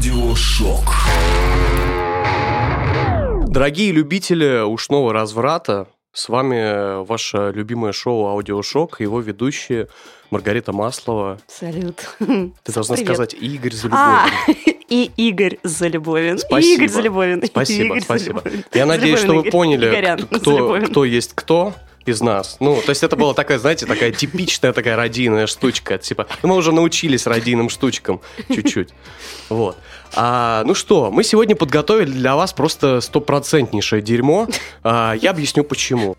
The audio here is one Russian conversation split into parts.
Аудиошок. Дорогие любители ушного разврата, с вами ваше любимое шоу «Аудиошок» и его ведущие Маргарита Маслова. Салют. Ты должна Привет. сказать Игорь А, Залюбовин. и Игорь Залюбовин. И Спасибо. Игорь Залюбовин. и Спасибо, Игорь спасибо. Залюбовин. Я надеюсь, что вы Залюбовин Игорь. поняли, Игорян кто, Залюбовин. кто есть кто из нас. Ну, то есть это была такая, знаете, такая типичная такая радийная штучка. Типа, ну, мы уже научились радийным штучкам чуть-чуть. Вот. А, ну что, мы сегодня подготовили для вас просто стопроцентнейшее дерьмо. А, я объясню почему.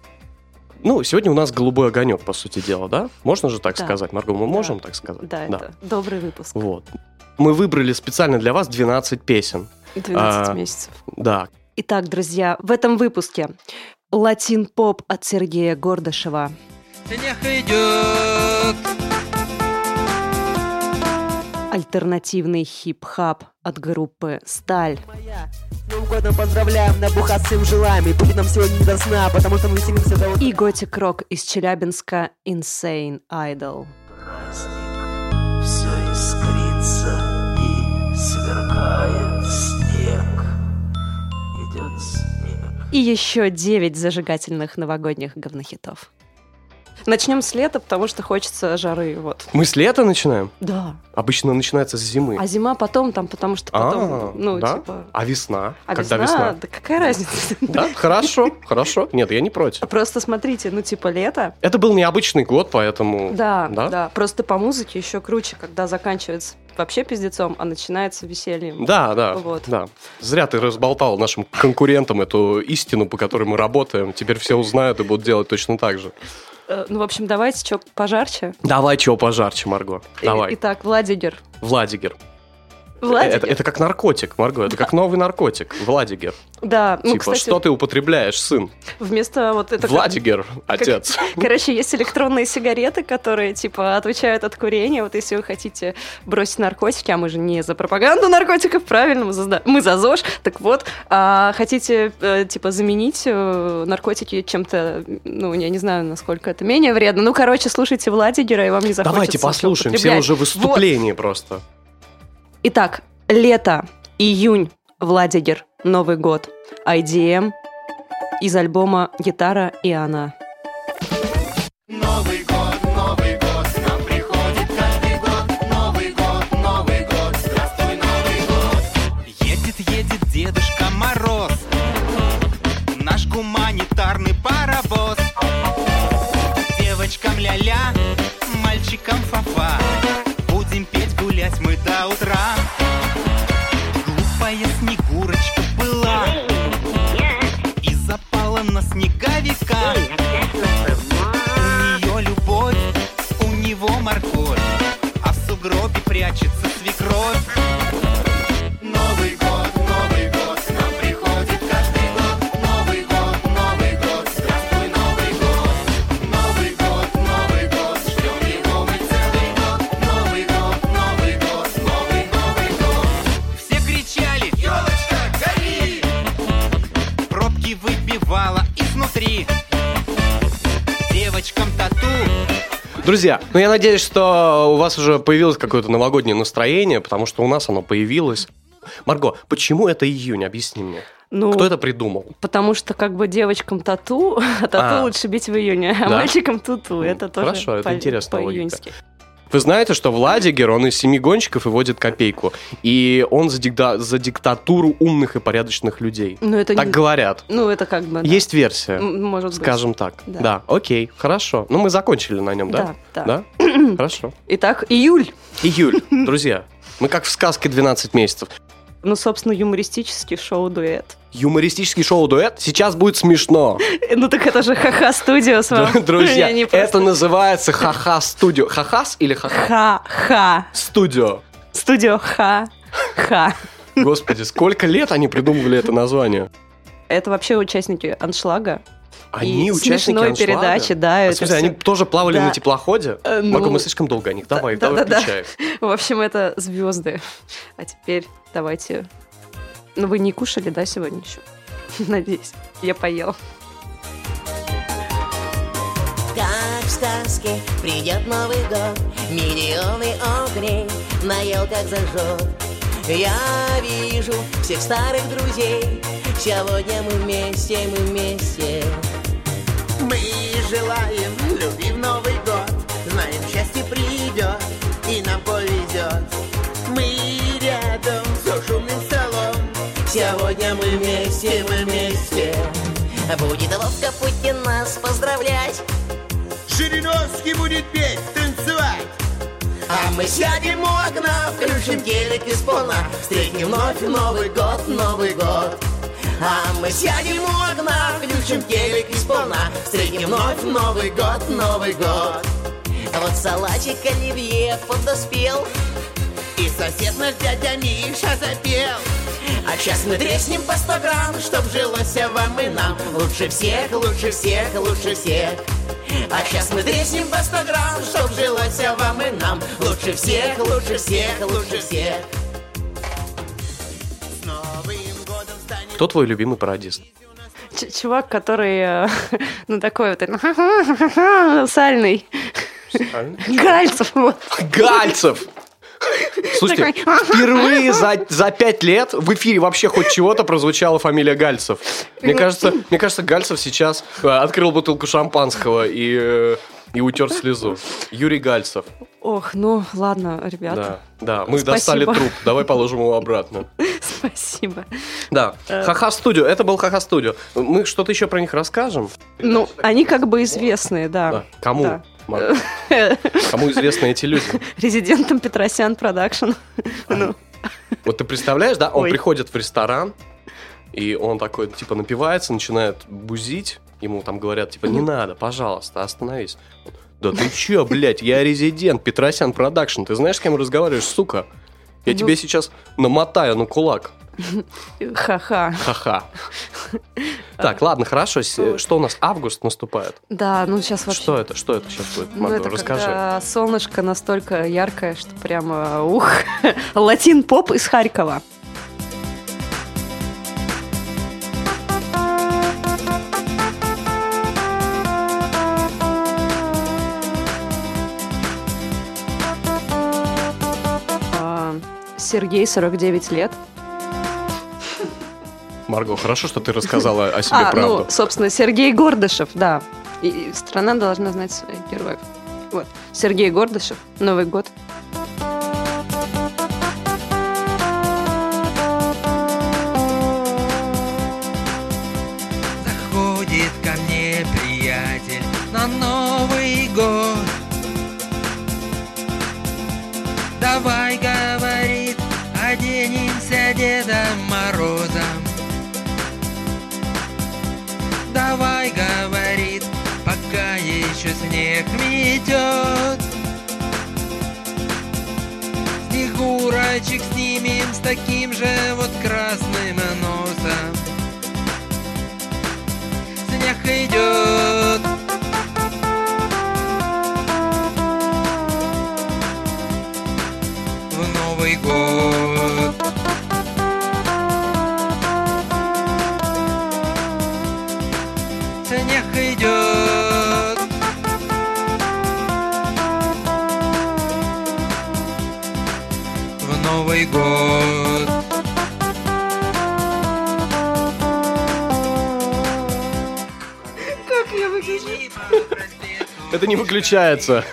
Ну, сегодня у нас голубой огонек, по сути дела, да? Можно же так Да. сказать, Марго, мы Да. можем так сказать? Да, это добрый выпуск. Вот. Мы выбрали специально для вас 12 песен. 12 А, месяцев. Да, Итак, друзья, в этом выпуске латин-поп от Сергея Гордышева. Снег идет, Альтернативный хип-хап от группы «Сталь». моя. С Новым годом поздравляем, набухаться им желаем. И будет нам сегодня не до сна, потому что мы веселимся до утра. И готик-рок из Челябинска «Insane Idol». Все искрится и сверкает И еще 9 зажигательных новогодних говнохитов. Начнем с лета, потому что хочется жары, вот. Мы с лета начинаем? Да. Обычно начинается с зимы. А зима потом там, потому что А, потом, ну, да? типа... А весна? А Когда весна? весна? Да какая разница? Да, хорошо, хорошо. Нет, я не против. Просто смотрите, ну, типа, лето. Это был необычный год, поэтому... Да? да, Просто по музыке еще круче, когда заканчивается вообще пиздецом, а начинается весельем. Да, да, Вот. да. Зря ты разболтал нашим конкурентам эту истину, по которой мы работаем. Теперь все узнают и будут делать точно так же. Э, Ну, в общем, давайте что пожарче. Давай чего пожарче, Марго. И- Давай. Итак, Владигер. Владигер. Владигер. Это, это как наркотик, Марго. Это как новый наркотик. Владигер. Да, ну, типа, кстати, что ты употребляешь, сын? вместо вот это... как- Владигер, отец. Короче, есть электронные сигареты, которые, типа, отвечают от курения. Вот если вы хотите бросить наркотики, а мы же не за пропаганду наркотиков, правильно, мы за, мы за ЗОЖ, так вот, а хотите, э, типа, заменить э, наркотики чем-то, ну, я не знаю, насколько это менее вредно. Ну, короче, слушайте Владигера, и вам не захочется Давайте послушаем, все уже выступления просто. Итак, лето, июнь, Владигер, Новый год, IDM из альбома «Гитара и она». Новый год, Новый год, нам приходит каждый год. Новый год, Новый год, здравствуй, Новый год. едет, едет Дедушка Мороз, наш гуманитарный паровоз. Девочкам ля-ля, мальчикам фа-фа, будем петь, гулять мы до утра. Друзья, ну я надеюсь, что у вас уже появилось какое-то новогоднее настроение, потому что у нас оно появилось. Марго, почему это июнь? Объясни мне. Ну, Кто это придумал? Потому что как бы девочкам тату, а тату А. лучше бить в июне, а Да? мальчикам туту. Это тоже Хорошо, это по- интересная по-июньски. Вы знаете, что Владигер, он из семи гонщиков и водит копейку. И он за, дикта- за диктатуру умных и порядочных людей. Ну, это Так не- говорят. Ну, это как бы... да. Есть версия, Может быть. скажем так. Да. Да. окей, хорошо. Ну, мы закончили на нем, да? Да, да. Да? Хорошо. Итак, июль. Июль, друзья. Мы как в сказке 12 месяцев. Ну, собственно, юмористический шоу-дуэт. Юмористический шоу-дуэт. Сейчас будет смешно. Ну, так это же ха-ха студио с вами. Друзья, это называется ха-ха студио. Хахас или ха-ха? Ха-ха. Студио. Студио ха-ха. Господи, сколько лет они придумывали это название? Это вообще участники аншлага. Они И участники смешной аншлага? передачи, да, А, смысле, всё. они тоже плавали Да. на теплоходе? Э, Марго, ну, мы слишком долго о них. Давай, да, давай, да, да. включай. В общем, это звезды. А теперь давайте... Ну, вы не кушали, да, сегодня еще? Надеюсь. Я поел. Как в сказке придет Новый год, миллионы огней на елках зажжет. Я вижу всех старых друзей. Сегодня мы вместе, мы вместе. Мы желаем любви в Новый год. Знаем, счастье придет и нам повезет. Мы рядом с шумным столом. Сегодня мы вместе, мы вместе. Будет ловко Путин нас поздравлять. Жириновский будет петь, танцевать А мы сядем у окна, включим телек и сполна Встретим вновь Новый год, Новый год. А мы сядем у окна, включим телек и сполна Встретим вновь Новый год, Новый год. А вот салатик оливье подоспел И сосед наш дядя Миша запел. А сейчас мы треснем по 100 грамм, чтоб жилось вам и нам. Лучше всех, лучше всех, лучше всех А сейчас мы треснем по 100 грамм, чтоб жилось вам и нам Лучше всех, лучше всех, лучше всех Кто твой любимый пародист? Ч- чувак, который, э, ну, такой вот, сальный. Гальцев, вот. Гальцев! Слушайте, впервые за, за пять лет в эфире вообще хоть чего-то прозвучала фамилия Гальцев. Мне кажется, мне кажется, Гальцев сейчас э, открыл бутылку шампанского и, э, и утер слезу. Юрий Гальцев. Ох, ну, ладно, ребята, Да, да, мы Спасибо. достали труп. Давай положим его обратно. спасибо. Да, Ха-Ха Студио. Это был Ха-Ха Студио. Мы что-то еще про них расскажем? Ну, они как бы известные, Да. да. Кому? Да. Марк? Кому известны эти люди? Резидентом Петросян Production. Ну, Вот ты представляешь, да, он Ой. приходит в ресторан, и он такой, типа, напивается, начинает бузить, ему там говорят, типа, не надо, пожалуйста, остановись. Да ты чё, блядь, я резидент, Петросян Продакшн, ты знаешь, с кем разговариваешь, сука? Я Ну. тебе сейчас намотаю на кулак. ха-ха. Ха-ха. Так, ладно, хорошо. с- Что у нас? Август наступает. Да, ну сейчас вообще... Что это? Что это сейчас будет? Ну, Марго, это расскажи. когда солнышко настолько яркое, что прямо, ух, латин-поп из Харькова. Сергей, 49 лет. Марго, хорошо, что ты рассказала о себе А, правду. ну, собственно, Сергей Гордышев, да. И, и страна должна знать своих героев. Вот. Сергей Гордышев, Новый год. Снегурочек снимем с таким же вот красным носом снег идет. Это не выключается.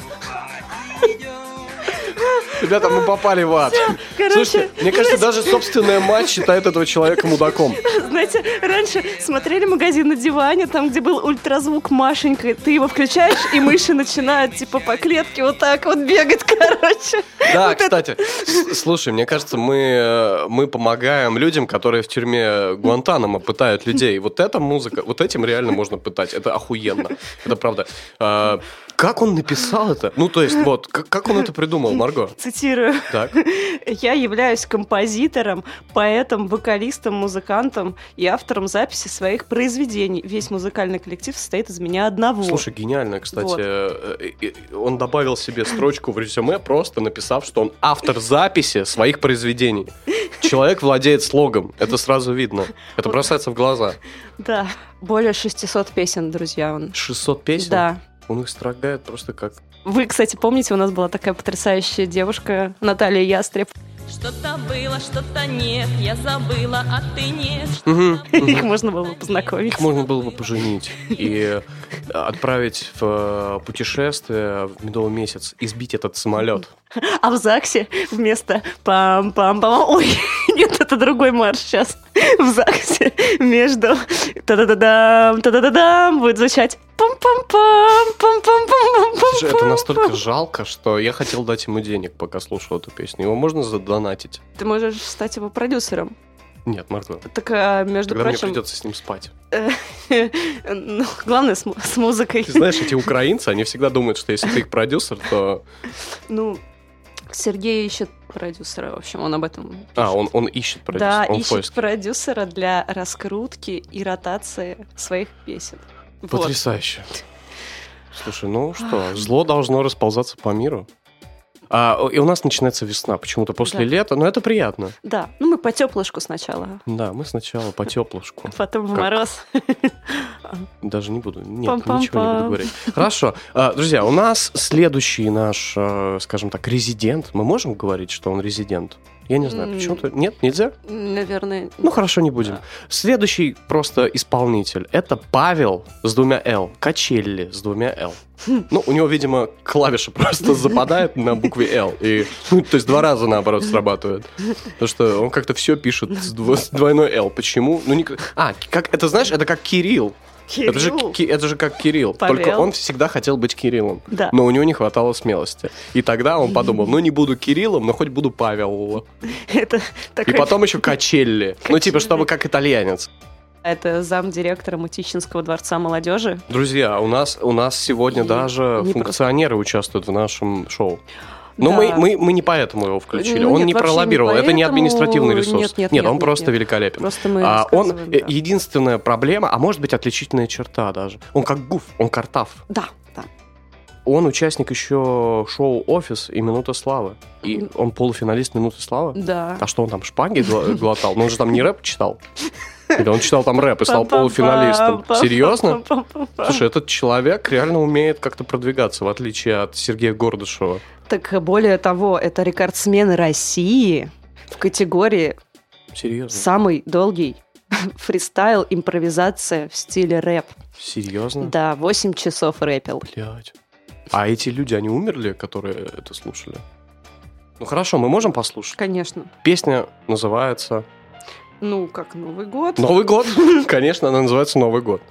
Ребята, мы попали в ад. короче, Слушайте, мне кажется, даже собственная мать считает этого человека мудаком. Знаете, раньше смотрели магазин на диване, там, где был ультразвук Машенька, ты его включаешь, и мыши начинают, типа, по клетке вот так вот бегать, короче. Да, Вот это- кстати, с- слушай, мне кажется, мы, э, мы помогаем людям, которые в тюрьме Гуантанамо пытают людей. Вот эта музыка, вот этим реально можно пытать. Это охуенно. Это правда. Как он написал это? Ну, то есть, вот, как, как он это придумал, Марго? Цитирую. Так. Я являюсь композитором, поэтом, вокалистом, музыкантом и автором записи своих произведений. Весь музыкальный коллектив состоит из меня одного. Слушай, гениально, кстати. Вот. Э, Он добавил себе строчку в резюме, просто написав, что он автор записи своих произведений. Человек владеет слогом. Это сразу видно. Это бросается в глаза. Да, более 600 песен, друзья. Он. 600 песен? Да. Он их строгает просто как... Вы, кстати, помните, у нас была такая потрясающая девушка Наталья Ястреб. Что-то было, что-то нет, я забыла, а ты нет. Мгм. Их можно было бы познакомить. Их можно было бы поженить и отправить в э, путешествие в медовый месяц и сбить этот самолет. А в ЗАГСе вместо пам-пам-пам... Ой, нет, это другой марш сейчас. В ЗАГСе между та-да-да-дам, та-да-да-дам будет звучать пам-пам-пам, пам-пам-пам-пам-пам. Это настолько жалко, что я хотел дать ему денег, пока слушал эту песню. Его можно задонатить? Ты можешь стать его продюсером. Нет, Мартин. Так, а, между Тогда мне прочим, придется с ним спать. ну, главное с, с музыкой. Ты знаешь, эти украинцы, они всегда думают, что если ты их продюсер, то... Ну, Сергей ищет продюсера, в общем, он об этом А, пишет. он, он ищет продюсера. Да, он ищет поиске. продюсера для раскрутки и ротации своих песен. Вот. Потрясающе. Слушай, ну что, зло должно расползаться по миру. А, и у нас начинается весна, почему-то после Да. лета, но это приятно. Да, ну мы по теплышку сначала, Да, мы сначала по теплушку. потом в мороз. Даже не буду, нет, Пам-пам-пам. ничего не буду говорить. Хорошо, А, друзья, у нас следующий наш, э, скажем так, резидент. Мы можем говорить, что он резидент? Я не знаю, почему-то... Нет, нельзя? Наверное. Ну, хорошо, не будем. Да. Следующий просто исполнитель. Это Павел с двумя «Л». Качелли с двумя «Л». Ну, у него, видимо, клавиша просто западает на букве «Л». И, ну, то есть два раза, наоборот, срабатывает. Потому что он как-то все пишет с, дво- с двойной «Л». Почему? Ну, ник- А, как, это, знаешь, это как Кирилл. Это же, Кирилл. Это же как Кирилл. Только Павел. он всегда хотел быть Кириллом. Да. Но у него не хватало смелости. И тогда он подумал, ну, не буду Кириллом, но хоть буду Павел. Это И такой... потом еще Качелли. Ну, типа, чтобы как итальянец. Это замдиректора Мутищинского дворца молодежи. Друзья, у нас, у нас сегодня И даже не функционеры участвуют в нашем шоу. Но Да. мы, мы, мы не поэтому его включили. Ну, он нет, не вообще не пролоббировал. Это не поэтому. административный ресурс. Нет, нет, нет, он нет, просто нет. великолепен. Просто мы А, он э, да. единственная проблема, а может быть отличительная черта даже. Он как гуф, он картав. Да, да. Он участник еще шоу Офис и Минута славы. И он полуфиналист Минуты славы. Да. А что он там шпаги глотал? Ну он же там не рэп читал. Или он читал там рэп и стал полуфиналистом. Серьезно? Слушай, этот человек реально умеет как-то продвигаться, в отличие от Сергея Гордышева. Так более того, это рекордсмен России в категории Серьезно? самый долгий фристайл импровизация в стиле рэп. Серьезно? Да, 8 часов рэпил. Блядь. А эти люди, они умерли, которые это слушали? Ну хорошо, мы можем послушать. Конечно. Песня называется Ну, как Новый год. Новый год. Конечно, она называется Новый год.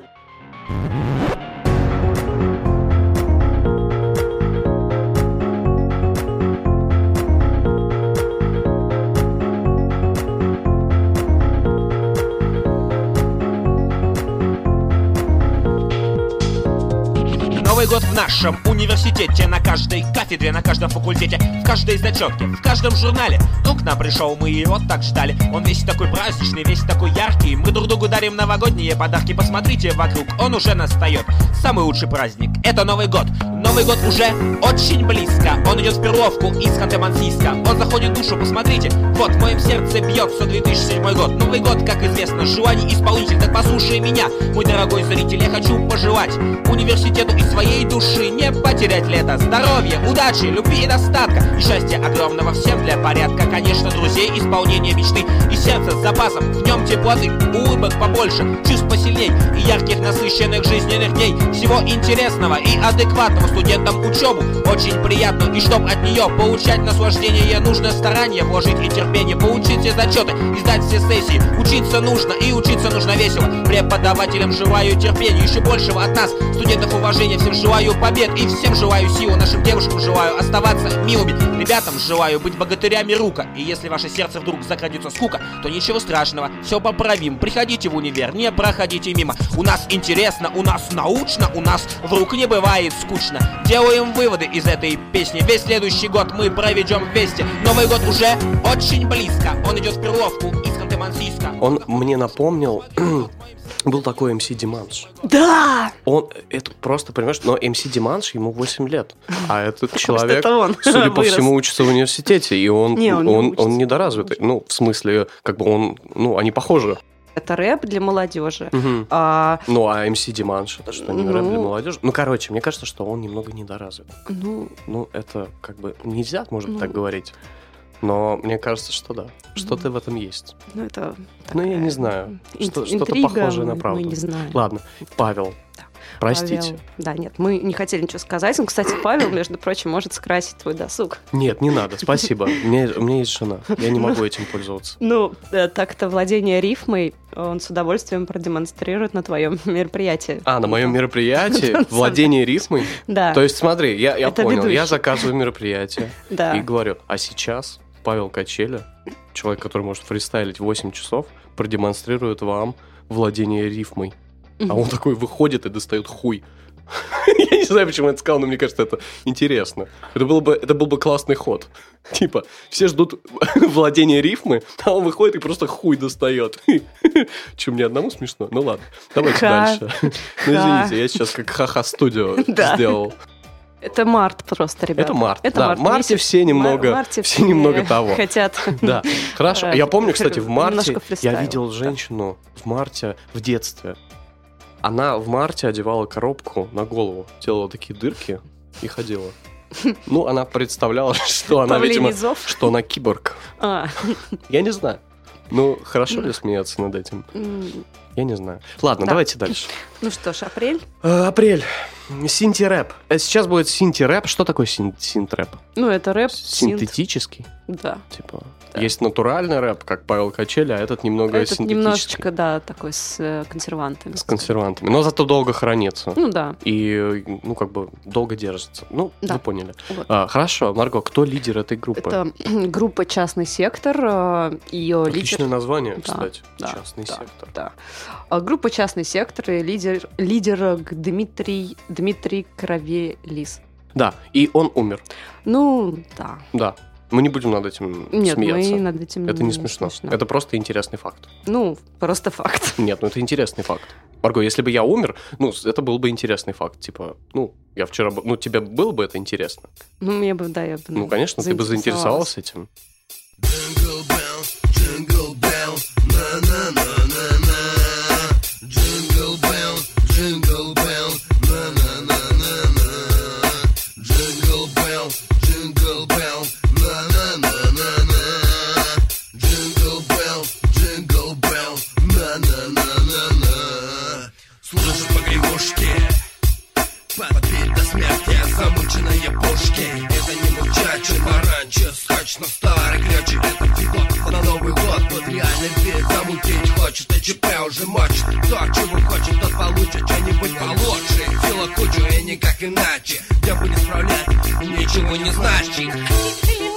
Новый год в нашем университете. На каждой кафедре, на каждом факультете В каждой зачетке, в каждом журнале. Ну, к нам пришел, мы его так ждали. Он весь такой праздничный, весь такой яркий. Мы друг другу дарим новогодние подарки. Посмотрите вокруг, он уже настает Самый лучший праздник, это Новый год. Новый год уже очень близко. Он идет в Перловку из Ханты-Мансийска. Он заходит в душу, посмотрите Вот в моем сердце бьется 2007 год. Новый год, как известно, желаний исполнитель. Так послушай меня, мой дорогой зритель. Я хочу пожелать университету и своей души Не потерять лето, здоровья, удачи, любви и достатка И счастья огромного всем для порядка. Конечно, друзей, исполнение мечты И сердце с запасом, в нем теплоты Улыбок побольше, чувств посильней И ярких насыщенных жизненных дней. Всего интересного и адекватного Студентам учебу. Очень приятно И чтоб от нее получать наслаждение Нужно старание вложить и терпение Получить все зачеты и сдать все сессии. Учиться нужно и учиться нужно весело. Преподавателям желаю терпения Еще большего от нас, студентов уважения Всем желаю побед и всем желаю силы Нашим девушкам желаю оставаться милыми. Ребятам желаю быть богатырями рука. И если ваше сердце вдруг закрадется скука То ничего страшного, все поправим. Приходите в универ, не проходите мимо. У нас интересно, у нас научно У нас вдруг не бывает скучно Делаем выводы из этой песни Весь следующий год мы проведем вместе Новый год уже очень близко Он идет в Перловку из Ханты-Мансийска Он мне напомнил... Был такой МС Диманш. Да! Он, это просто, понимаешь, но МС Диманш, ему 8 лет. А этот человек, это он судя по всему, учится в университете. И он, Не, он он, не он, учится. недоразвитый. Ну, в смысле, как бы он... Ну, они похожи. Это рэп для молодежи. Мгм. А, Ну, а МС Диманш, это что, не рэп для Ну. молодежи? Ну, короче, мне кажется, что он немного недоразвит. ну, Ну, это как бы нельзя, может Ну. так говорить. Но мне кажется, что да. Что-то в этом есть. Ну, это Ну, я не знаю. ин- Что- что-то похожее на правду. Мы не знаем. Ладно, Павел, Да. Простите. Павел- Да, нет, мы не хотели ничего сказать. Ну, кстати, Павел, между прочим, может скрасить твой досуг. Нет, не надо, спасибо. У меня, есть жена. Я не могу этим пользоваться. Ну, э, так-то владение рифмой он с удовольствием продемонстрирует на твоем мероприятии. А, на моем мероприятии владение рифмой. Да, То есть, смотри, я, я понял, я заказываю мероприятие и говорю, а сейчас Павел Качеля, человек, который может фристайлить 8 часов, продемонстрирует вам владение рифмой. А он такой выходит и достает хуй. Я не знаю, почему я это сказал, но мне кажется, это интересно. Это, было бы, это был бы классный ход. Типа, все ждут владения рифмы, а он выходит и просто хуй достает. Че, мне одному смешно? Ну ладно, давайте Ха. дальше. Ну извините, я сейчас как ха-ха-студио Да. сделал. Это март просто, ребята. Это март. Это да, март в марте месяц. все немного, В марте все немного того. Хотят. Да, хорошо. Э, Я помню, кстати, в марте я видел женщину в марте в детстве. Она в марте одевала коробку на голову, делала такие дырки и ходила. Ну, она представляла, что она, видимо, что она киборг. А, Я не знаю. Ну, хорошо ли смеяться над этим? Я не знаю. Ладно, Да. давайте дальше. ну что ж, апрель. Э, Апрель. Синти-рэп. Э, Сейчас будет синти-рэп. Что такое син- синт-рэп? Ну, это рэп, синт. Синтетический? Да. Типа, Да. есть натуральный рэп, как Павел Качеля, а этот немного Этот синтетический. немножечко, да, такой с э, консервантами. С консервантами. Но зато долго хранится. Ну да. И, ну, как бы, долго держится. Ну, Да. вы поняли. Вот. А, хорошо, Марго, кто лидер этой группы? Это группа «Частный сектор». э, Ее Отличное лидер... название, Да, кстати. да, Частный да, сектор. Да. А, Группа «Частный сектор» и лидер, лидер Дмитрий, Дмитрий Кровелис. Да, и он умер. Ну, да. Да. Мы не будем над этим Нет, смеяться. мы над этим Это не смешно. Это просто интересный факт. Ну, просто факт. Нет, ну это интересный факт. Марго, если бы я умер, ну, это был бы интересный факт. Типа, ну, я вчера... Ну, тебе было бы это интересно? Ну, мне бы, да, я бы... Ну, конечно, ты бы заинтересовался этим. Мочит Кто чего хочет, тот получит Что-нибудь получше. Сила кучу и никак иначе. Где будет справлять ничего не значит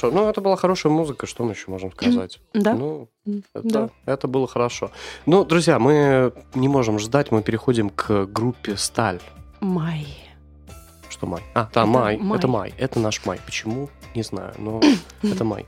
Хорошо, ну это была хорошая музыка, что мы еще можем сказать? Да. Ну, это, да. это было хорошо. Ну, друзья, мы не можем ждать, мы переходим к группе Сталь. Май. Что май? А, да, Это май. май. Это май. Это наш май. Почему? Не знаю, но это май.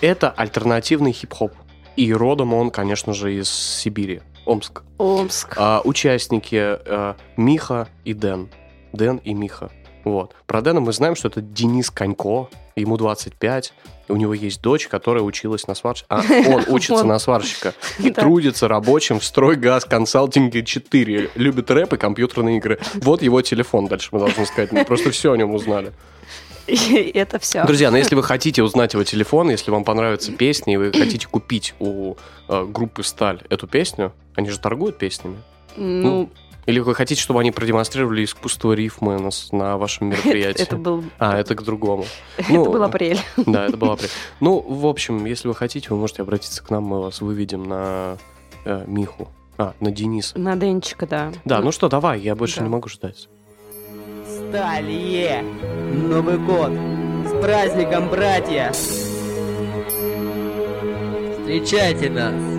Это альтернативный хип-хоп. И родом он, конечно же, из Сибири, Омск. Омск. А, участники э, Миха и Дэн. Дэн и Миха. Вот. Про Дэна мы знаем, что это Денис Конько, ему 25, у него есть дочь, которая училась на сварщика. А, он учится на сварщика. И трудится рабочим в стройгаз консалтинге 4. Любит рэп и компьютерные игры. Вот его телефон, дальше мы должны сказать. Мы просто все о нем узнали. И это все. Друзья, ну если вы хотите узнать его телефон, если вам понравятся песни, и вы хотите купить у э, группы Сталь эту песню, они же торгуют песнями. Ну, Или вы хотите, чтобы они продемонстрировали искусство рифмы на, на вашем мероприятии? это был... А, это к другому. Ну, Это был апрель. Да, это было апрель. Ну, в общем, если вы хотите, вы можете обратиться к нам, мы вас выведем на э, Миху. А, на Дениса. На Денчика, да. Да, ну что, давай, я больше Да. не могу ждать. Сталье! Новый год! С праздником, братья! Встречайте нас!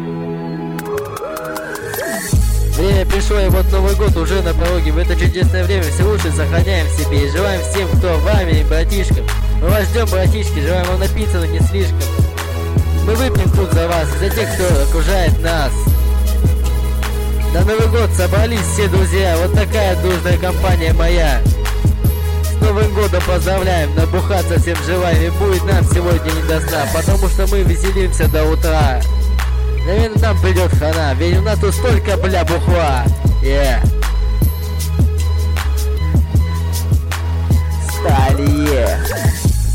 Время пришло, и вот Новый год уже на пороге. В это чудесное время все лучше сохраняем в себе и желаем всем, кто вами, братишкам, Мы вас ждем, братишки, желаем вам напиться, но не слишком. Мы выпьем тут за вас, и за тех, кто окружает нас. На Новый год собрались все друзья, вот такая дружная компания моя. С Новым годом поздравляем, набухаться всем желаем, и будет нам сегодня не до сна, потому что мы веселимся до утра. Наверное, нам придет хана, ведь у нас тут столько, бля, бухла. Yeah. Сталье.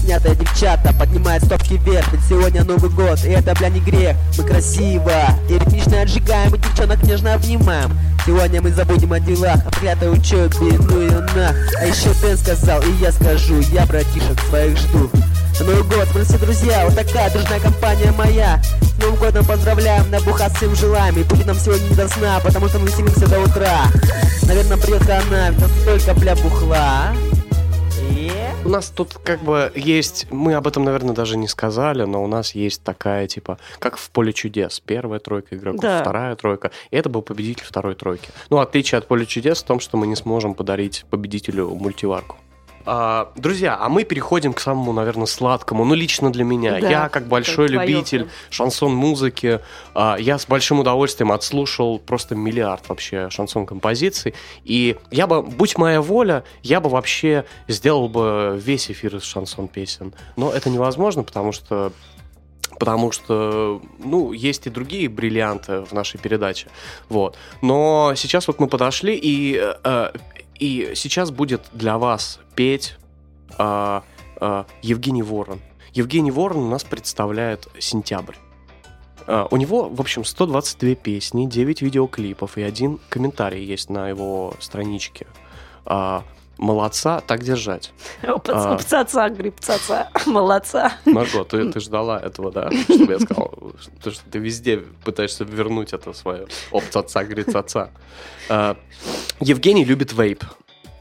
Снятая девчата поднимает стопки вверх Ведь сегодня Новый год, и это, бля, не грех Мы красиво и ритмично отжигаем И девчонок нежно обнимаем Сегодня мы забудем о делах, о проклятой учебе, ну и нах. А еще Дэн сказал, и я скажу, я братишек своих жду. На Новый год, мы все друзья, вот такая дружная компания моя. С Новым годом поздравляем, набухаться всем желаем. И будет нам сегодня не до сна, потому что мы веселимся до утра. Наверное, придет хана, ведь у нас столько, бля, бухла Yeah. У нас тут как бы есть, мы об этом, наверное, даже не сказали, но у нас есть такая, типа, как в поле чудес. Первая тройка игроков, Да. вторая тройка. И это был победитель второй тройки. Ну, отличие от поля чудес в том, что мы не сможем подарить победителю мультиварку. А, друзья, а мы переходим к самому, наверное, сладкому. Ну, лично для меня. Да, Я, как большой любитель прям. шансон-музыки, а, я с большим удовольствием отслушал просто миллиард вообще шансон-композиций. И я бы, будь моя воля, я бы вообще сделал бы весь эфир из шансон-песен. Но это невозможно, потому что Потому что, ну, есть и другие бриллианты в нашей передаче. Вот. Но сейчас вот мы подошли, и, э, и сейчас будет для вас петь э, э, Евгений Ворон. Евгений Ворон у нас представляет сентябрь. Э, У него, в общем, 122 песни, 9 видеоклипов и один комментарий есть на его страничке. А, Молодца, так держать. А. Пцаца, говорит, пцаца, молодца. Марго, ты, ты ждала этого, да? Чтобы я сказал, то, что ты везде пытаешься вернуть это свое. Опт отца, говорит отца. А, Евгений любит вейп.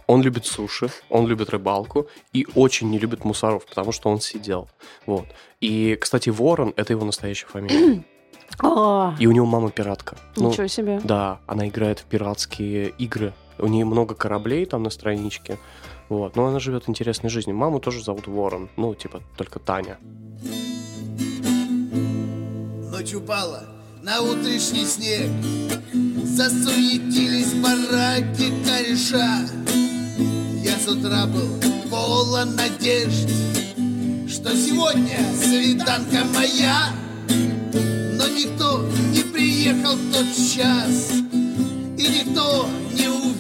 Он любит суши, он любит рыбалку и очень не любит мусоров, потому что он сидел. Вот. И, кстати, Ворон — это его настоящая фамилия. О, И у него мама пиратка. Ну, Ничего себе. да, она играет в пиратские игры. У нее много кораблей там на страничке. Вот. Но она живет интересной жизнью. Маму тоже зовут Ворон. Ну, типа, только Таня. Ночь упала на утренний снег Засуетились бараки кореша Я с утра был полон надежд Что сегодня свиданка моя Но никто не приехал в тот час И никто не увидел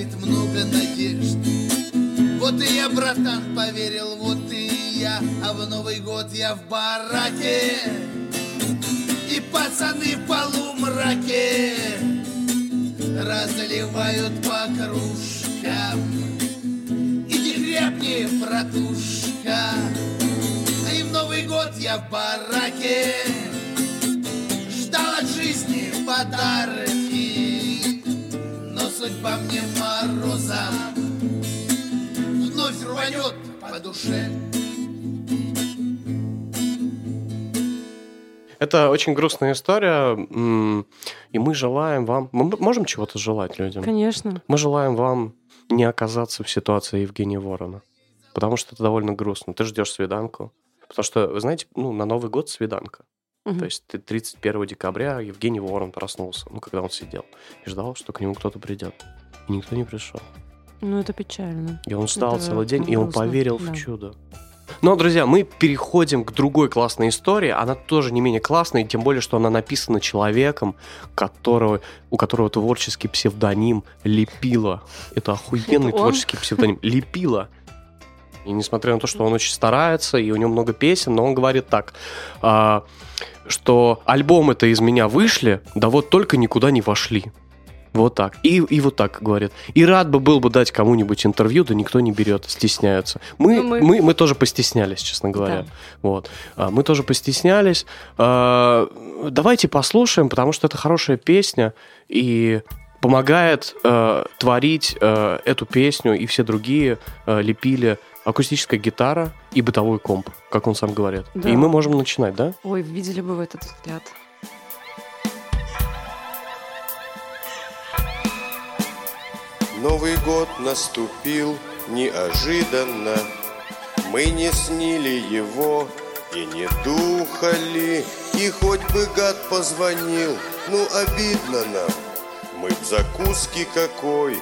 год дарит много надежд. Вот и я, братан, поверил, вот и я. А в Новый год я в бараке. И пацаны в полумраке. Разливают по кружкам. Иди гребни, братушка. И в Новый год я в бараке. Ждал от жизни подарки Но судьба мне морозом вновь рванет по душе. Это очень грустная история, и мы желаем вам... Мы можем чего-то желать людям? Конечно. Мы желаем вам не оказаться в ситуации Евгения Ворона, потому что это довольно грустно. Ты ждешь свиданку, потому что, вы знаете, ну, на Новый год свиданка. Мгм. То есть ты 31 декабря Евгений Ворон проснулся, ну, когда он сидел, и ждал, что к нему кто-то придет. И никто не пришел. Ну, это печально. И он ждал Это целый день, и он грустно, поверил да. в чудо. Но, друзья, мы переходим к другой классной истории. Она тоже не менее классная, тем более, что она написана человеком, которого, у которого творческий псевдоним Лепила. Это охуенный Это творческий псевдоним. Лепила. И несмотря на то, что он очень старается, и у него много песен, но он говорит так, а, что альбомы-то из меня вышли, да вот только никуда не вошли. Вот так. И, и вот так говорит. И рад бы был бы дать кому-нибудь интервью, да никто не берет, стесняются. Мы, Ну, мы- мы... Мы, тоже постеснялись, честно говоря. Да. Вот. А, Мы тоже постеснялись. А, Давайте послушаем, потому что это хорошая песня и помогает э, творить э, эту песню и все другие э, лепили акустическая гитара и бытовой комп, как он сам говорит. Да. И мы можем начинать, да? Ой, видели бы вы этот взгляд. Новый год наступил, неожиданно Мы не снили его и не духали И хоть бы гад позвонил, ну обидно нам Мы б закуски какой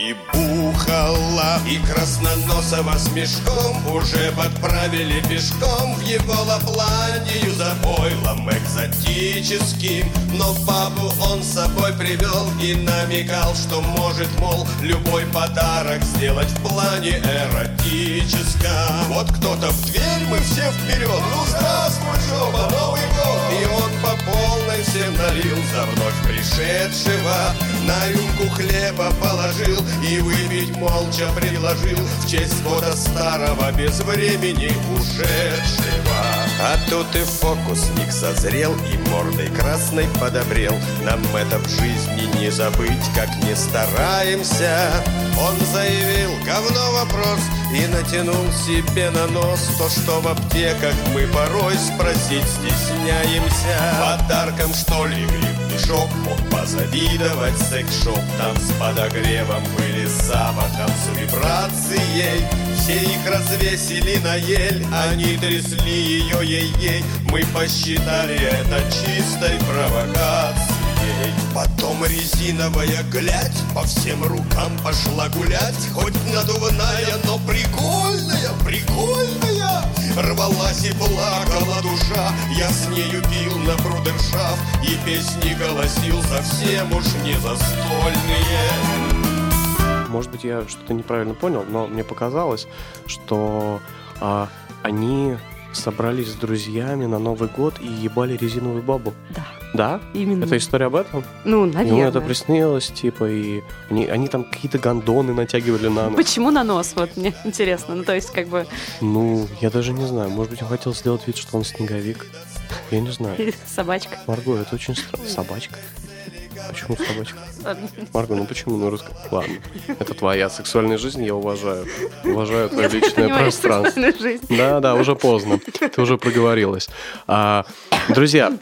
и бухала. И красноносого с мешком Уже подправили пешком. В его лапландию за пойлом экзотическим. Но папу он с собой привел И намекал, что может, мол Любой подарок сделать в плане эротическом. Вот кто-то в дверь, мы все вперед. Ну здравствуй, Жоба, Новый год. И он по полной всем налил За вновь пришедшего. На рюмку хлеба положил И выпить молча предложил В честь года старого без времени ушедшего. А тут и фокусник созрел И мордой красной подобрел. Нам это в жизни не забыть Как не стараемся. Он заявил, говно вопрос И натянул себе на нос То, что в аптеках мы порой Спросить стесняемся. Подарком что ли гриб-мешок Мог позавидовать секс-шоп. Там с подогревом были с запахом С вибрацией все их развесили на ель Они трясли ее ей-ей. Мы посчитали это чистой провокацией. Потом резиновая глядь По всем рукам пошла гулять. Хоть надувная, но прикольная, прикольная Рвалась и плакала душа Я с нею пил на брудершафт И песни голосил совсем уж не застольные Может быть, я что-то неправильно понял, но мне показалось, что а, они собрались с друзьями на Новый год и ебали резиновую бабу. Да. Да? Именно. Это история об этом? Ну, Ему наверное. это приснилось, типа, и они, они там какие-то гондоны натягивали на нос. Почему на нос? Вот мне интересно. Ну, то есть, как бы Ну, я даже не знаю. Может быть, он хотел сделать вид, что он снеговик. Я не знаю. собачка. Марго, это очень странно. Собачка? Почему собачка? Марго, ну почему на русском? Ладно. Это твоя сексуальная жизнь, я уважаю. Уважаю твое Я личное пространство. Да, да, уже поздно. Ты уже проговорилась. А, друзья,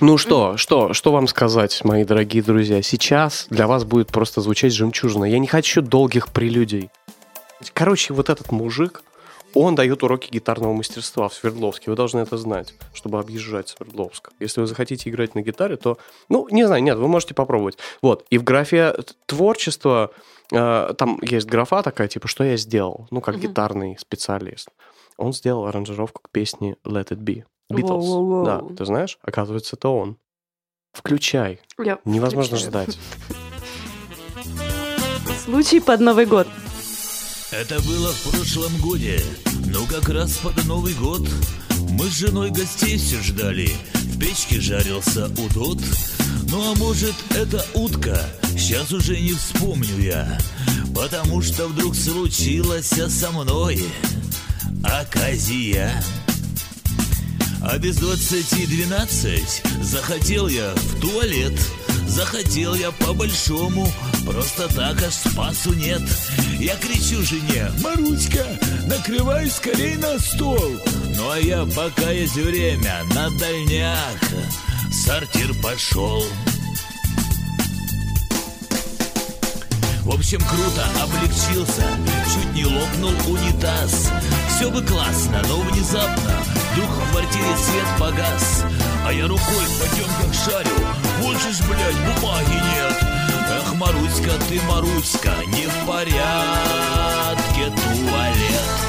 ну что, что, что вам сказать, мои дорогие друзья? Сейчас для вас будет просто звучать жемчужина. Я не хочу долгих прелюдий. Короче, вот этот мужик, он дает уроки гитарного мастерства в Свердловске. Вы должны это знать, чтобы объезжать Свердловск. Если вы захотите играть на гитаре, то, ну, не знаю, нет, вы можете попробовать. Вот, и в графе творчества э, там есть графа такая, типа, что я сделал? Ну, как гитарный специалист. Он сделал аранжировку к песне Let It Be. Beatles. Воу-воу-воу. Да, ты знаешь? Оказывается, это он. Включай. Я Невозможно включаю. ждать. Случай под Новый год. Это было в прошлом годе, ну как раз под Новый год Мы с женой гостей все ждали, в печке жарился удот. Ну а может это утка, сейчас уже не вспомню я Потому что вдруг случилось со мной. Оказия а без двадцати двенадцать захотел я в туалет Захотел я по-большому, просто так аж спасу нет. Я кричу жене, Маруська, накрывай скорей на стол! Ну а я, пока есть время, на дальняк! Сортир пошел. В общем, круто облегчился, чуть не лопнул унитаз. Все бы классно, но внезапно вдруг в квартире свет погас. А я рукой по темках шарю, же ж, блядь, бумаги нет. Эх, Маруська, ты, Маруська, не в порядке туалет.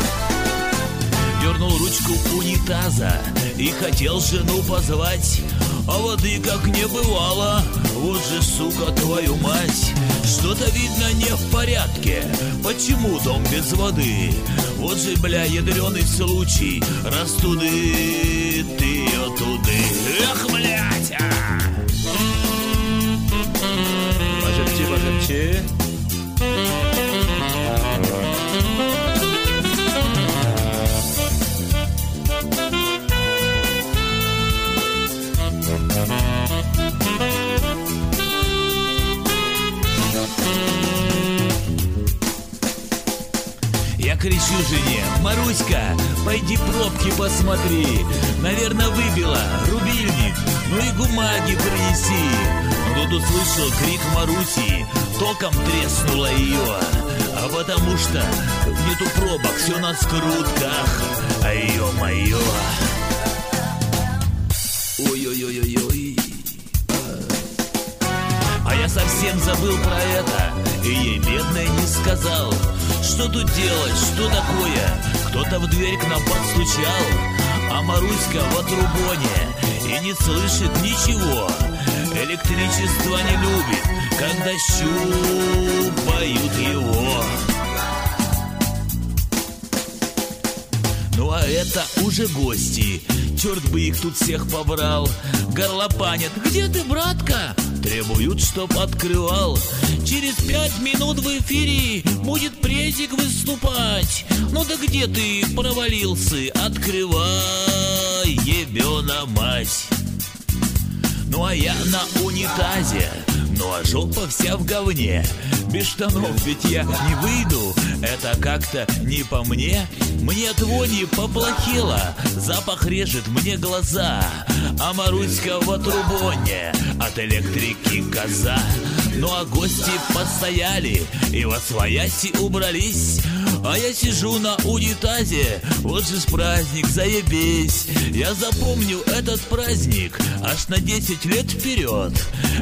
Дернул ручку унитаза и хотел жену позвать А воды как не бывало, вот же, сука, твою мать Что-то видно не в порядке, почему дом без воды? Вот же, бля, ядреный случай, раз туды, ты ее туды Эх, блядь! а! Пожепчи, пожепчи кричу жене, Маруська, пойди пробки посмотри. Наверное, выбила рубильник, ну и бумаги принеси Тут услышал крик Маруси, током треснула ее А потому что нету пробок, все на скрутках А ё-моё Ой-ой-ой-ой-ой Что тут делать, что такое? Кто-то в дверь к нам подстучал А Маруська в отрубоне И не слышит ничего. Электричество не любит Когда щупают его. Ну а это уже гости. Черт бы их тут всех побрал. Горлопанят. Где ты, братка? Требуют, чтоб открывал. Через пять минут в эфире Будет презик выступать. Ну да где ты провалился? Открывай, ебена мать. Ну а я на унитазе Ну а жопа вся в говне Без штанов ведь я не выйду. Это как-то не по мне. Мне от вони поплохело. Запах режет мне глаза. А Маруська в отрубоне От электрики коза. Ну а гости постояли И во свояси убрались А я сижу на унитазе Вот же праздник, заебись. Я запомню этот праздник Аж на 10 лет вперед.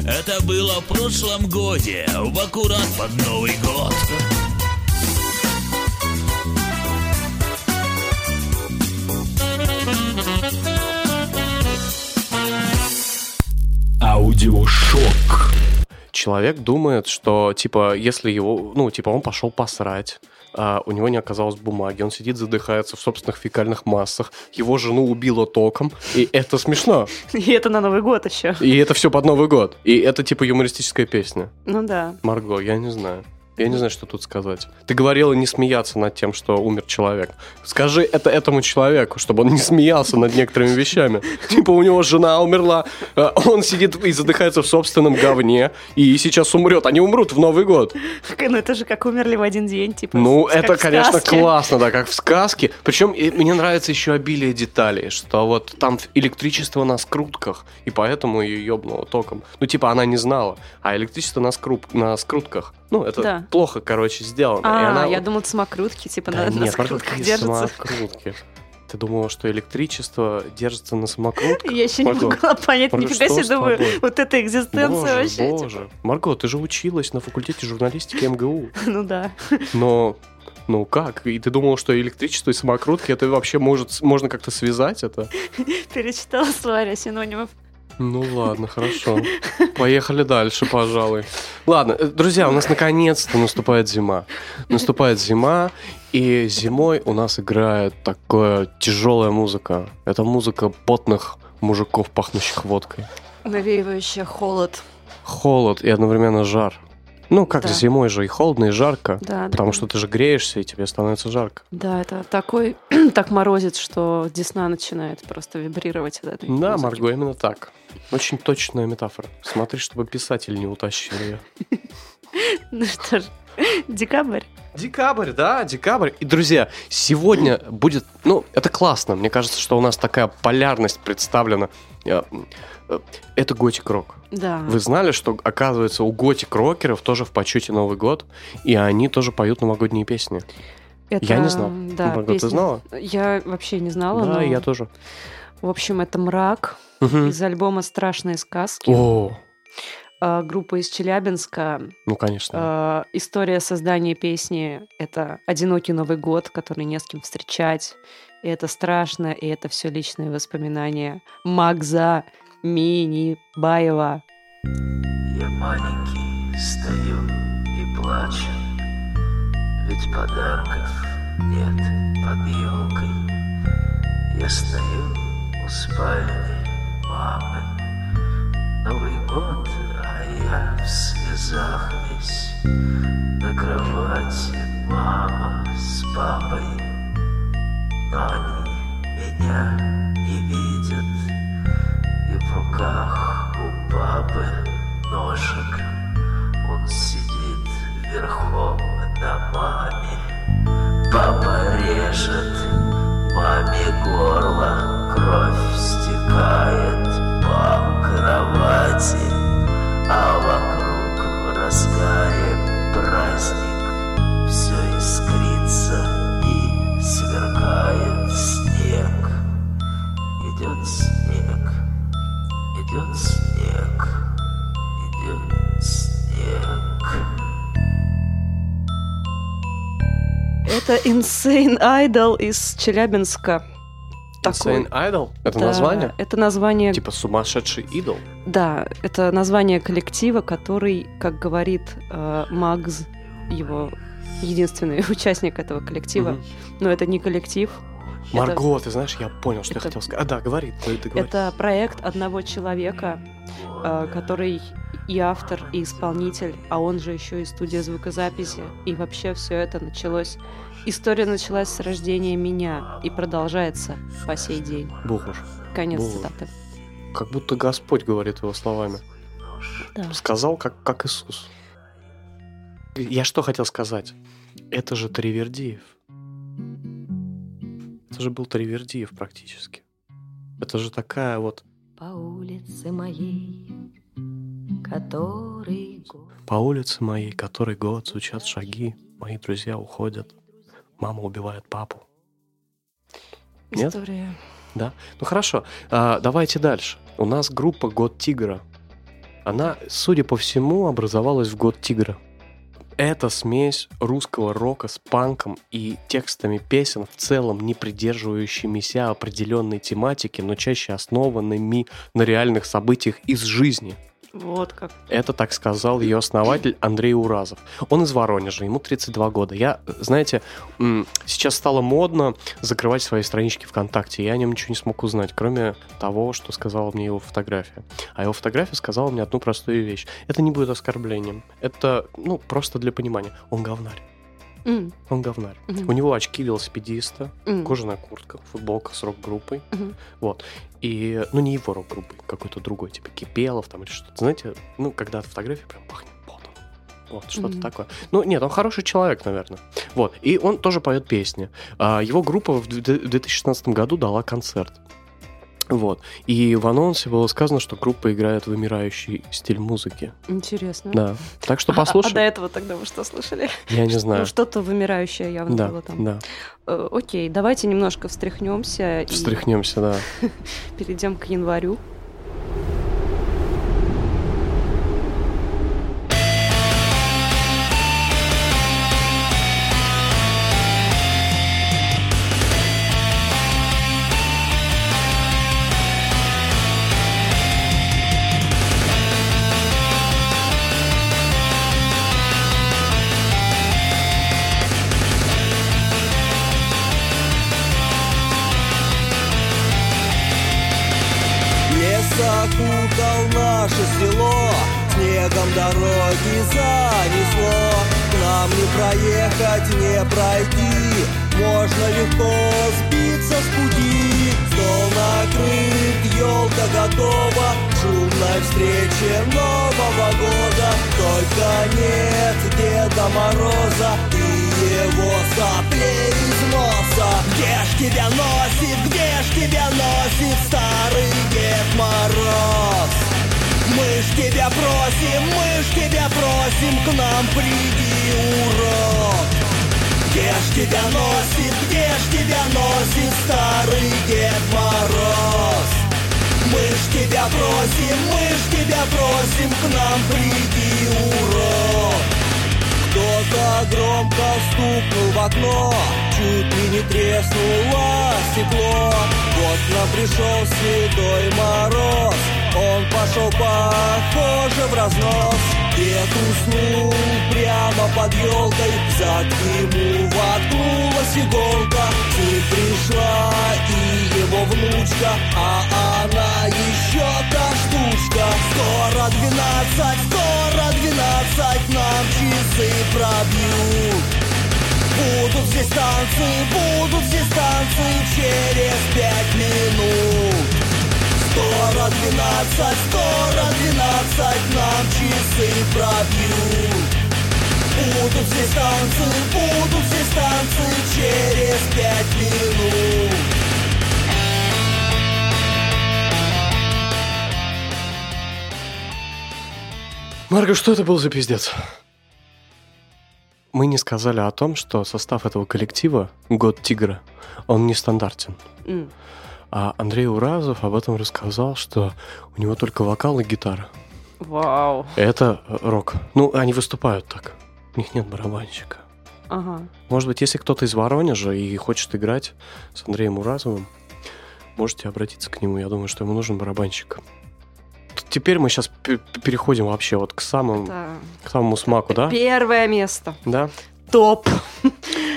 Это было в прошлом годе В аккурат под Новый год. Аудиошок. Человек думает, что, типа, если его, ну, типа, он пошел посрать, а у него не оказалось бумаги, он сидит, задыхается в собственных фекальных массах, его жену убило током, и это смешно. И это на Новый год еще. И это все под Новый год. И это, типа, юмористическая песня. Ну да. Марго, я не знаю. Я не знаю, что тут сказать. Ты говорила не смеяться над тем, что умер человек. Скажи это этому человеку, чтобы он не смеялся над некоторыми вещами. Типа у него жена умерла, а он сидит и задыхается в собственном говне, и сейчас умрет. Они умрут в Новый год. Ну это же как умерли в один день, типа. Ну, это, конечно, классно, да, как в сказке. Причем мне нравится еще обилие деталей, что вот там электричество на скрутках, и поэтому ее ебнуло током. Ну, типа, она не знала, а электричество на, скруп, на скрутках. Ну, это Да. плохо, короче, сделано. и А, она я думал, самокрутки, типа Да на, на нет, Марго, скрутках держатся. самокрутки? Ты думала, что электричество держится на самокрутках? Я еще не могла понять, Марго, нифига себе, думаю, вот эта экзистенция Боже, вообще. типа. боже. Марго, ты же училась на факультете журналистики МГУ. Ну да. Но, ну как? И ты думала, что электричество и самокрутки, это вообще может, можно как-то связать это? Перечитала словарь синонимов. Ну ладно, хорошо. Поехали дальше, пожалуй. Ладно, э, друзья, у нас наконец-то наступает зима. Наступает зима, и зимой у нас играет такая тяжелая музыка. Это музыка потных мужиков, пахнущих водкой. Навеивающая холод. Холод и одновременно жар. Ну, как Да. зимой же и холодно, и жарко. Да, потому да. что ты же греешься, и тебе становится жарко. Да, это такой, так морозит, что десна начинает просто вибрировать от этой Да, музыки. Марго, именно так. Очень точная метафора. Смотри, чтобы писатель не утащил ее. Ну что ж, декабрь. Декабрь, да, декабрь. И, друзья, сегодня будет... Ну, это классно. Мне кажется, что у нас такая полярность представлена. Э, э, Это готик-рок. Да. Вы знали, что, оказывается, у готик-рокеров тоже в почете Новый год, и они тоже поют новогодние песни. Это, Я не знал. Да, Марго, ты знала? Я вообще не знала, да, но... я тоже. В общем, это «Мрак» Мгм. из альбома «Страшные сказки». О, А, Группа из Челябинска. ну, конечно. А, История создания песни — это «Одинокий Новый год», который не с кем встречать. И это страшно, и это все личные воспоминания. Магза Минибаева. Я маленький, стою и плачу, Ведь подарков нет под елкой. Я стою у спальни мамы, Новый год, а я в слезах весь. На кровати. Мама с папой, Но они меня не видят, И в руках у папы ножик. Он сидит верхом на маме. Папа режет маме горло Кровь стекает по кровати А вокруг в разгаре праздник Все искрится и сверкает снег. Идет снег, идет снег, идет снег. Это Insane Idol из Челябинска. Такой. Insane Idol? Это Да, название? Это название... Типа сумасшедший идол? Да, это название коллектива, который, как говорит э, Магз, его единственный участник этого коллектива, Мгм. но это не коллектив. это- Марго, ты знаешь, я понял, что я это- хотел сказать. А, да, говори, ты, ты говори. Это проект одного человека, э, который и автор, и исполнитель, а он же еще и студия звукозаписи. И вообще все это началось... История началась с рождения меня и продолжается по сей день. Боже. Конец Боже. цитаты. Как будто Господь говорит его словами. Да. Сказал, как, как Иисус. Я что хотел сказать? Это же Тривердиев. Это же был Тривердиев практически. Это же такая вот По улице моей, который год. по улице моей, который год звучат шаги, мои друзья уходят, мама убивает папу. Нет? История. Да? Ну хорошо, а, давайте дальше. У нас группа Год Тигра. Она, судя по всему, образовалась в Год Тигра. Это смесь русского рока с панком и текстами песен, в целом не придерживающимися определенной тематики, но чаще основанными на реальных событиях из жизни. Вот как. Это так сказал ее основатель Андрей Уразов. Он из Воронежа, ему 32 года. Я, знаете, сейчас стало модно закрывать свои странички ВКонтакте. Я о нем ничего не смог узнать, кроме того, что сказала мне его фотография. А его фотография сказала мне одну простую вещь. Это не будет оскорблением. Это, ну, просто для понимания. Он говнарь. М. Он говнарь. Мгм. У него очки велосипедиста, Мгм. кожаная куртка, футболка с рок-группой. Мгм. Вот. И, ну, не его рок-группой, какой-то другой, типа Кипелов там или что-то. Знаете, ну, когда от фотографии прям пахнет потом. Вот, что-то Мгм. такое. Ну, нет, он хороший человек, наверное. Вот. И он тоже поет песни. А, Его группа в 2016 году дала концерт. Вот. И в анонсе было сказано, что группа играет вымирающий стиль музыки. Интересно. Да. Так что А- А, послушай. до этого тогда вы что слышали? Я не знаю. Ну, что-то вымирающее явно Да, было там. да. Э, окей, давайте немножко встряхнемся и Встряхнемся, да. перейдем к январю. Просим, мы ж тебя просим, к нам приди, урод. Где ж тебя носит, где ж тебя носит старый Дед Мороз? Мы ж тебя просим, мы ж тебя просим, к нам приди, урод. Кто-то громко стукнул в окно, чуть ли не треснуло стекло. Вот нам пришел седой мороз, он пошел похоже в разнос. Дед уснул прямо под елкой, зад ему воткнулась иголка. Ним пришла и его внучка, а она еще та штучка. Скоро двенадцать, скоро двенадцать, нам часы пробьют. Будут здесь танцы, будут здесь танцы через пять минут. Скоро двенадцать, скоро двенадцать, нам часы пробьют. Будут здесь танцы, будут здесь танцы через пять минут. Марго, что это был за пиздец? мы не сказали о том, что состав этого коллектива «Год Тигра», он нестандартен. М. А Андрей Уразов об этом рассказал, что у него только вокал и гитара. Вау. Это э, рок. Ну, они выступают так. У них нет барабанщика. Ага. Может быть, если кто-то из Воронежа и хочет играть с Андреем Уразовым, можете обратиться к нему. Я думаю, что ему нужен барабанщик. Теперь мы сейчас переходим вообще вот к самому, Это к самому смаку, да? Первое место. Да. Топ.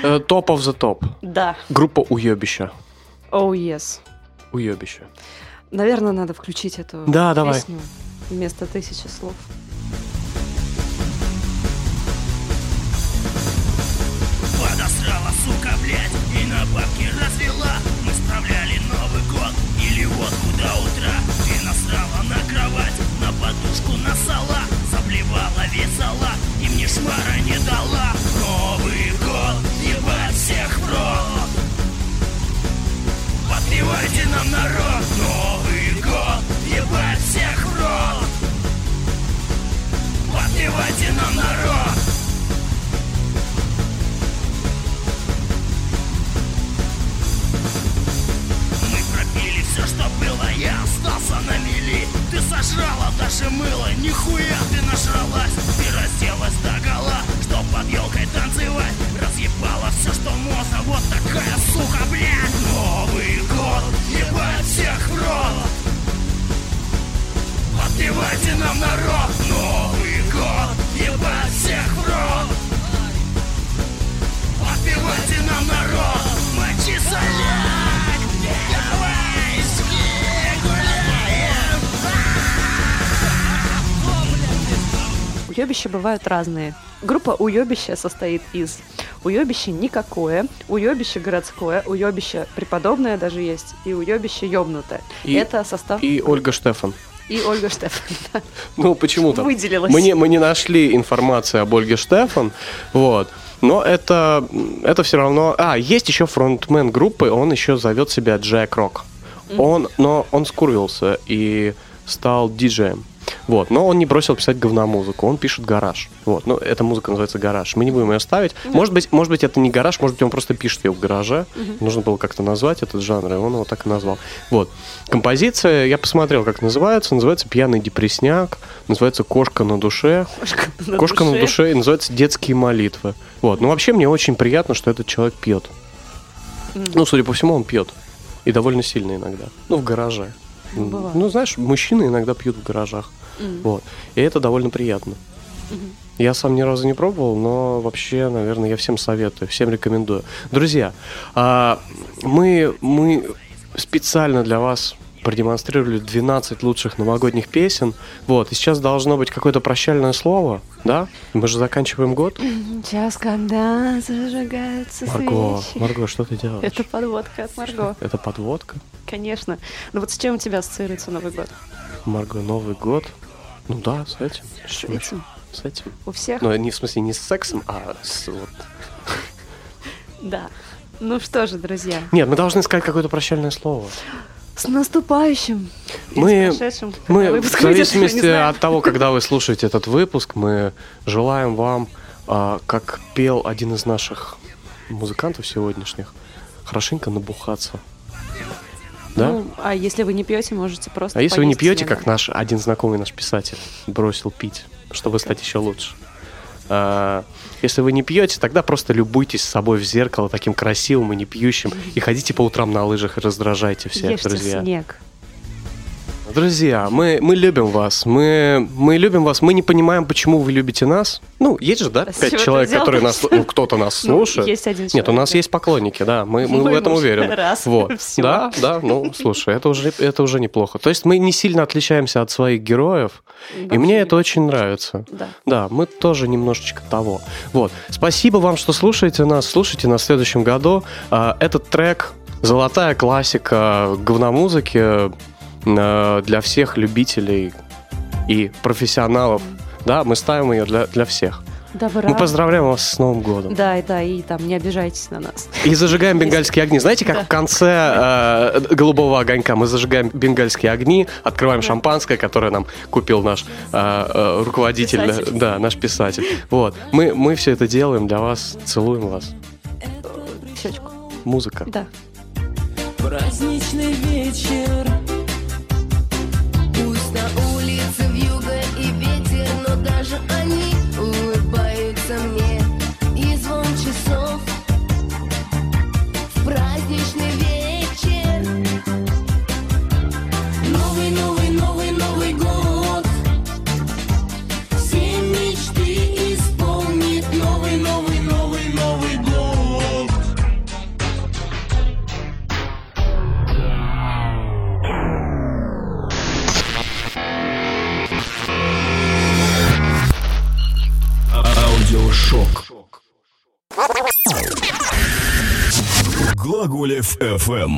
Э, Топ of the топ. Да. Группа Уебища. Oh, yes. Уебища. Наверное, надо включить эту Да, давай. песню вместо тысячи слов. Подосрала, сука, блядь, и на бабки развела Мы справляли Новый год или водку до утра Ты насрала на кровать, на подушку насала Заблевала весела и мне шмара не дала Новый год, ебать всех в рот Подпевайте нам народ Новый год, ебать всех в рот. Подпевайте нам народ. Мы пропили все, что было, я остался на мели. Ты сожрала даже мыло, нихуя ты нажралась. Ты разделась до гола, что под елкой танцевать. Разъебала все, что можно, вот такая Уебища бывают разные. Группа уебища состоит из уебища никакое, уебище городское, уебище преподобное даже есть, и уебище ёбнутое. И- Это состав... И Ольга Штефан. И Ольга Штефан. да. Ну, почему-то. Выделилась. Мы не, мы не нашли информации об Ольге Штефан, вот. Но это, это все равно... А, есть еще фронтмен группы, он еще зовет себя Джек Рок. Он, но он скурвился и стал диджеем. Вот, но он не бросил писать говномузыку, он пишет гараж. Вот, ну, эта музыка называется гараж. Мы не будем ее ставить. Может быть, может быть, это не гараж, может быть, он просто пишет ее в гараже. Мгм. Нужно было как-то назвать этот жанр, и он его так и назвал. Вот. Композиция, я посмотрел, как называется. Называется «Пьяный депресняк», называется «Кошка на душе». на «Кошка на душе. душе» и называется «Детские молитвы». Вот. Ну, вообще, мне очень приятно, что этот человек пьет. Ну, судя по всему, он пьет. И довольно сильно иногда. Ну, в гараже. Ну, бывает. Ну, знаешь, мужчины иногда пьют в гаражах. Мгм. Вот. И это довольно приятно. Мгм. Я сам ни разу не пробовал, но вообще, наверное, я всем советую, всем рекомендую. Друзья, а, мы, мы специально для вас продемонстрировали 12 лучших новогодних песен. Вот, и сейчас должно быть какое-то прощальное слово, да? Мы же заканчиваем год. Час, когда зажигаются Марго, свечи. Марго, что ты делаешь? Это подводка от Марго. Это подводка? Конечно. Ну вот с чем у тебя ассоциируется Новый год? Марго, Новый год? Ну да, с этим. С этим? С этим. У всех? Ну, не в смысле не с сексом, а с вот... Да. Ну что же, друзья, Нет, мы должны сказать какое-то прощальное слово. с наступающим! Мы, мы в зависимости от того, когда вы слушаете этот выпуск, мы желаем вам, а, как пел один из наших музыкантов сегодняшних, хорошенько набухаться. Да? Ну, а если вы не пьете, можете просто а если вы не пьете, как наш один знакомый наш писатель бросил пить, чтобы стать еще лучше. А, если вы не пьете, тогда просто любуйтесь собой в зеркало таким красивым и не пьющим и ходите по утрам на лыжах и раздражайте всех, Ешьте друзья. снег. Друзья, мы, мы любим вас. Мы, мы любим вас. Мы не понимаем, почему вы любите нас. Ну, есть же, да, с пять человек, которые нас... Ну, кто-то нас Ну, слушает. есть один Нет, у человек, нас да. есть поклонники, да. Мы, мы Ну, в этом уверены. раз, вот. всё. Да, да, ну, слушай, это уже, это уже неплохо. То есть мы не сильно отличаемся от своих героев. И Вообще мне не. это очень нравится. Да. Да, мы тоже немножечко того. Вот. Спасибо вам, что слушаете нас. Слушайте нас в следующем году. А, Этот трек золотая классика говномузыки для всех любителей и профессионалов. Да, мы ставим ее для, для всех. Добра. Мы поздравляем вас с Новым годом. Да, и да, и там не обижайтесь на нас. И зажигаем бенгальские огни. Знаете, как в конце э, голубого огонька мы зажигаем бенгальские огни, открываем шампанское, которое нам купил наш э, э, руководитель, Писатель. да, наш писатель. Вот, мы мы все это делаем для вас, целуем вас. Щечку. Музыка. Да. Праздничный Глаголев FM.